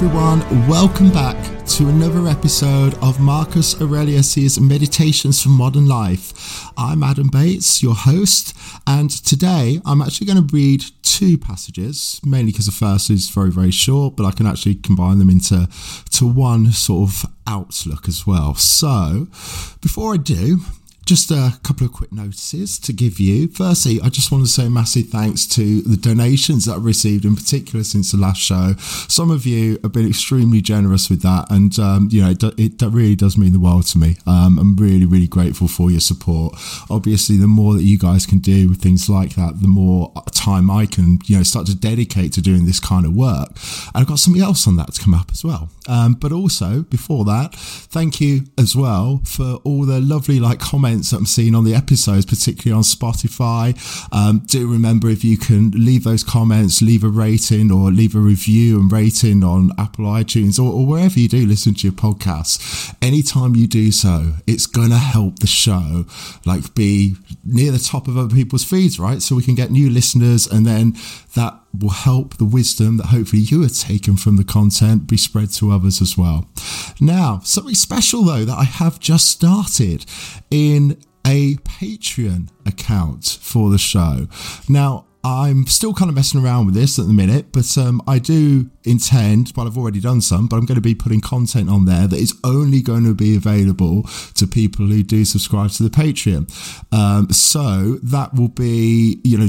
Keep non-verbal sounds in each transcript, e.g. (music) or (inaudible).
everyone. Welcome back to another episode of Marcus Aurelius' Meditations for Modern Life. I'm Adam Bates, your host, and today I'm actually going to read two passages, mainly because the first is very, very short, but I can actually combine them into to one sort of outlook as well. So, before I do, just a couple of quick notices to give you. Firstly, I just want to say massive thanks to the donations that I've received, in particular since the last show. Some of you have been extremely generous with that, and um, you know it, it, really does mean the world to me. Um, I'm really, really grateful for your support. Obviously, the more that you guys can do with things like that, the more time I can you know start to dedicate to doing this kind of work. And I've got something else on that to come up as well. Um, but also before that, thank you as well for all the lovely like comments comments that I'm seeing on the episodes, particularly on Spotify. Um, do remember if you can leave those comments, leave a rating or leave a review and rating on Apple iTunes or, or wherever you do listen to your podcasts. Anytime you do so, it's going to help the show like be near the top of other people's feeds, right? So we can get new listeners and then that will help the wisdom that hopefully you have taken from the content be spread to others as well. Now, something special though that I have just started in a Patreon account for the show. Now, I'm still kind of messing around with this at the minute, but um, I do intend, well, I've already done some, but I'm going to be putting content on there that is only going to be available to people who do subscribe to the Patreon. Um, so that will be, you know,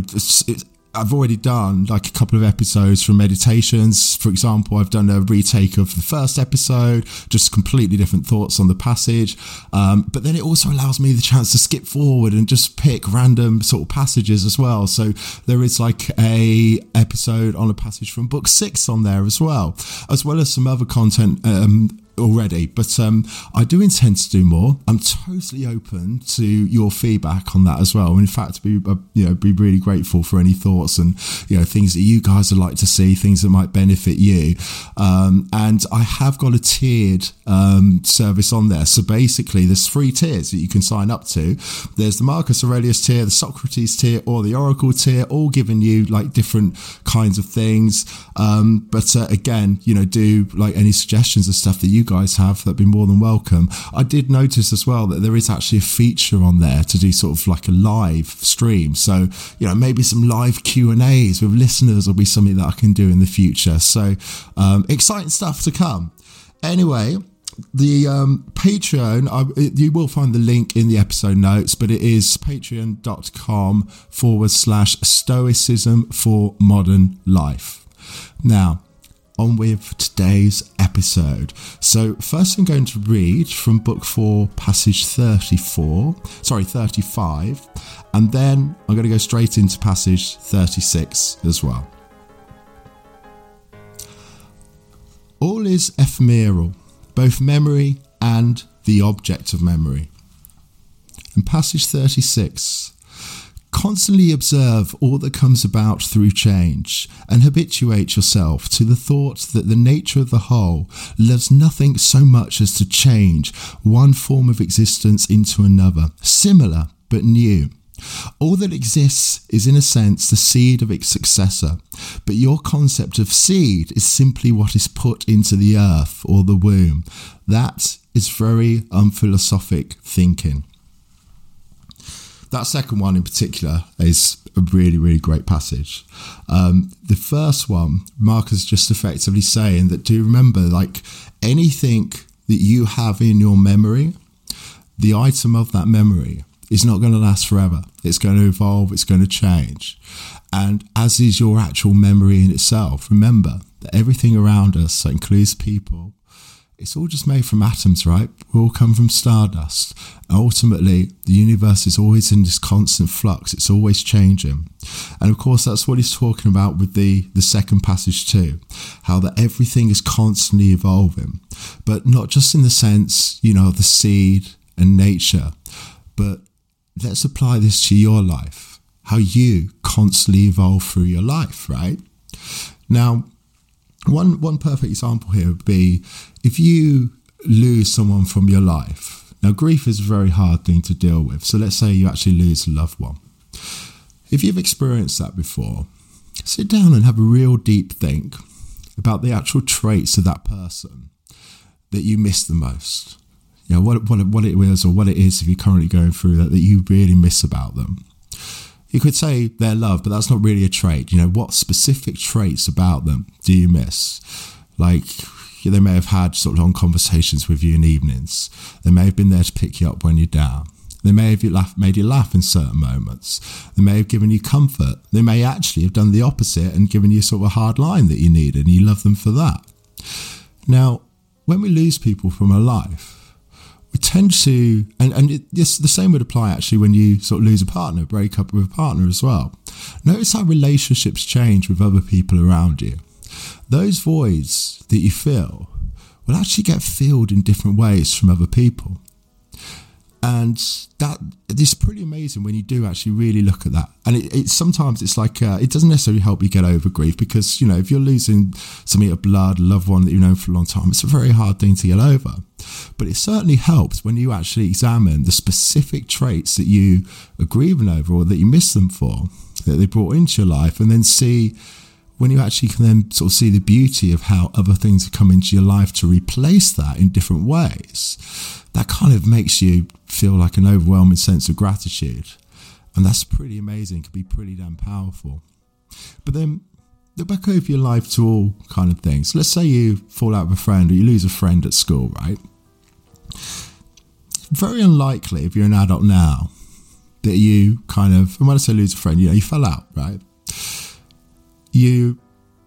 I've already done like a couple of episodes from meditations. For example, I've done a retake of the first episode, just completely different thoughts on the passage. Um, but then it also allows me the chance to skip forward and just pick random sort of passages as well. So there is like a episode on a passage from book six on there as well, as well as some other content. Um, already, but um, I do intend to do more. I'm totally open to your feedback on that as well. And In fact, be uh, you know be really grateful for any thoughts and you know things that you guys would like to see, things that might benefit you. Um, and I have got a tiered um, service on there. So basically, there's three tiers that you can sign up to. There's the Marcus Aurelius tier, the Socrates tier, or the Oracle tier, all giving you like different kinds of things. Um, but uh, again, you know, do like any suggestions of stuff that you guys have, that'd be more than welcome. I did notice as well that there is actually a feature on there to do sort of like a live stream. So, you know, maybe some live Q and A's with listeners will be something that I can do in the future. So, um, exciting stuff to come. Anyway, the um, Patreon, I, you will find the link in the episode notes, but it is patreon.com forward slash stoicism for modern life. Now, on with today's episode. So, first, I'm going to read from book four, passage 34, sorry, 35, and then I'm going to go straight into passage 36 as well. All is ephemeral, both memory and the object of memory. In passage 36, Constantly observe all that comes about through change and habituate yourself to the thought that the nature of the whole loves nothing so much as to change one form of existence into another, similar but new. All that exists is, in a sense, the seed of its successor, but your concept of seed is simply what is put into the earth or the womb. That is very unphilosophic thinking that second one in particular is a really, really great passage. Um, the first one, Mark is just effectively saying that do you remember, like anything that you have in your memory, the item of that memory is not going to last forever. It's going to evolve, it's going to change. And as is your actual memory in itself, remember that everything around us, so includes people, it's all just made from atoms, right? We all come from stardust. Ultimately, the universe is always in this constant flux. It's always changing. And of course, that's what he's talking about with the, the second passage too. How that everything is constantly evolving. But not just in the sense, you know, the seed and nature, but let's apply this to your life. How you constantly evolve through your life, right? Now, one one perfect example here would be if you lose someone from your life. Now, grief is a very hard thing to deal with. So let's say you actually lose a loved one. If you've experienced that before, sit down and have a real deep think about the actual traits of that person that you miss the most. You know, what, what, what it is or what it is if you're currently going through that that you really miss about them. You could say they're loved, but that's not really a trait. You know, what specific traits about them do you miss? Like, they may have had sort of long conversations with you in evenings. They may have been there to pick you up when you're down. They may have made you laugh in certain moments. They may have given you comfort. They may actually have done the opposite and given you sort of a hard line that you needed, and you love them for that. Now, when we lose people from our life, tend to, and, and it, the same would apply actually when you sort of lose a partner, break up with a partner as well. Notice how relationships change with other people around you. Those voids that you feel will actually get filled in different ways from other people and that is pretty amazing when you do actually really look at that. And it, it sometimes it's like uh, it doesn't necessarily help you get over grief because you know if you're losing somebody of blood loved one that you've known for a long time it's a very hard thing to get over. But it certainly helps when you actually examine the specific traits that you are grieving over or that you miss them for that they brought into your life and then see when you actually can then sort of see the beauty of how other things have come into your life to replace that in different ways that kind of makes you feel like an overwhelming sense of gratitude. And that's pretty amazing, can be pretty damn powerful. But then look back over your life to all kind of things. Let's say you fall out with a friend or you lose a friend at school, right? Very unlikely if you're an adult now that you kind of, and when I say lose a friend, you know, you fell out, right? You,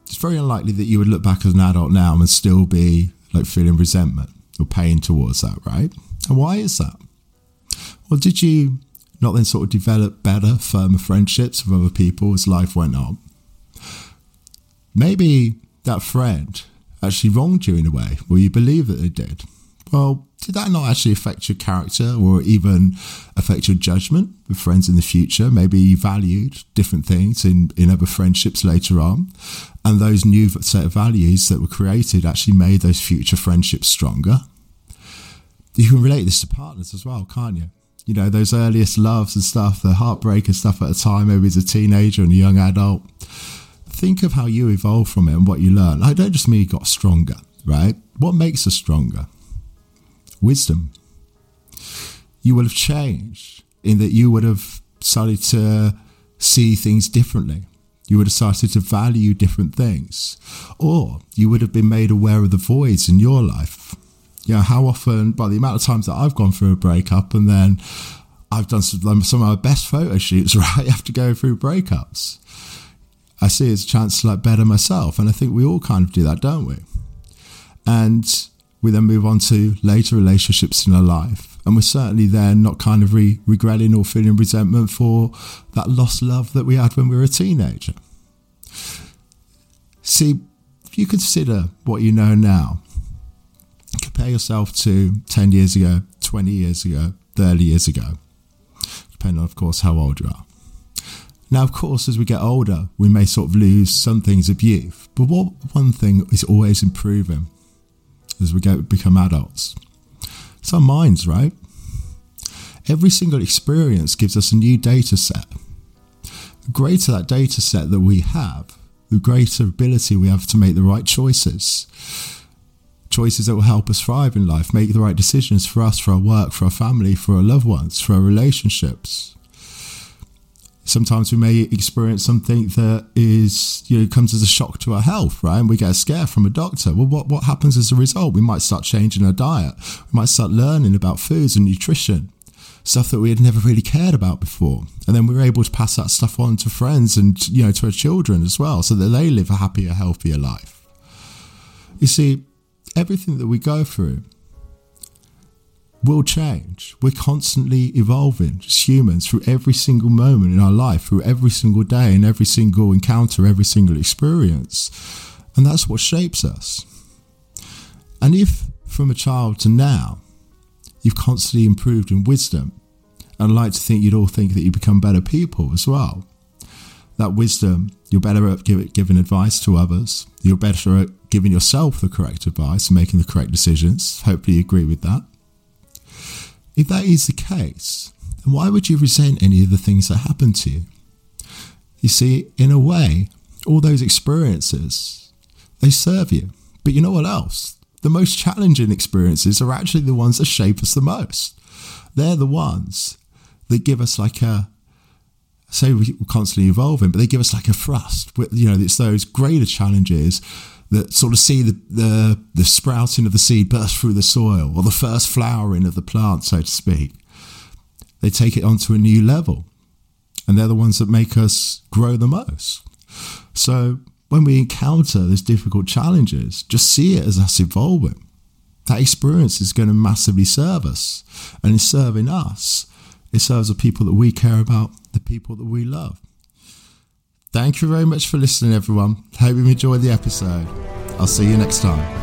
it's very unlikely that you would look back as an adult now and still be like feeling resentment or pain towards that, right? And why is that? Well, did you not then sort of develop better, firmer friendships with other people as life went on? Maybe that friend actually wronged you in a way, or you believe that they did. Well, did that not actually affect your character or even affect your judgment with friends in the future? Maybe you valued different things in, in other friendships later on. And those new set of values that were created actually made those future friendships stronger you can relate this to partners as well, can't you? You know, those earliest loves and stuff, the heartbreak and stuff at a time, maybe as a teenager and a young adult. Think of how you evolved from it and what you learned. I don't just mean you got stronger, right? What makes us stronger? Wisdom. You will have changed in that you would have started to see things differently. You would have started to value different things. Or you would have been made aware of the voids in your life you know, how often, by the amount of times that I've gone through a breakup and then I've done some, some of my best photo shoots (laughs) right after going through breakups. I see it as a chance to like better myself. And I think we all kind of do that, don't we? And we then move on to later relationships in our life. And we're certainly then not kind of re- regretting or feeling resentment for that lost love that we had when we were a teenager. See, if you consider what you know now, compare yourself to 10 years ago, 20 years ago, 30 years ago, depending on, of course, how old you are. Now, of course, as we get older, we may sort of lose some things of youth, but what one thing is always improving as we get, become adults? It's our minds, right? Every single experience gives us a new data set. The greater that data set that we have, the greater ability we have to make the right choices choices that will help us thrive in life, make the right decisions for us, for our work, for our family, for our loved ones, for our relationships. Sometimes we may experience something that is, you know, comes as a shock to our health, right? And we get a scare from a doctor. Well, what, what happens as a result? We might start changing our diet. We might start learning about foods and nutrition, stuff that we had never really cared about before. And then we we're able to pass that stuff on to friends and, you know, to our children as well, so that they live a happier, healthier life. You see, everything that we go through will change. We're constantly evolving as humans through every single moment in our life, through every single day and every single encounter, every single experience. And that's what shapes us. And if from a child to now, you've constantly improved in wisdom, and I'd like to think you'd all think that you become better people as well, that wisdom, you're better at giving advice to others. You're better at giving yourself the correct advice making the correct decisions. Hopefully, you agree with that. If that is the case, then why would you resent any of the things that happened to you? You see, in a way, all those experiences they serve you. But you know what else? The most challenging experiences are actually the ones that shape us the most. They're the ones that give us like a, say we're constantly evolving, but they give us like a thrust. You know, it's those greater challenges that sort of see the, the, the sprouting of the seed burst through the soil or the first flowering of the plant, so to speak. They take it onto a new level. And they're the ones that make us grow the most. So when we encounter these difficult challenges, just see it as us evolving. That experience is going to massively serve us. And in serving us, it serves the people that we care about, the people that we love. Thank you very much for listening, everyone. Hope you enjoyed the episode. I'll see you next time.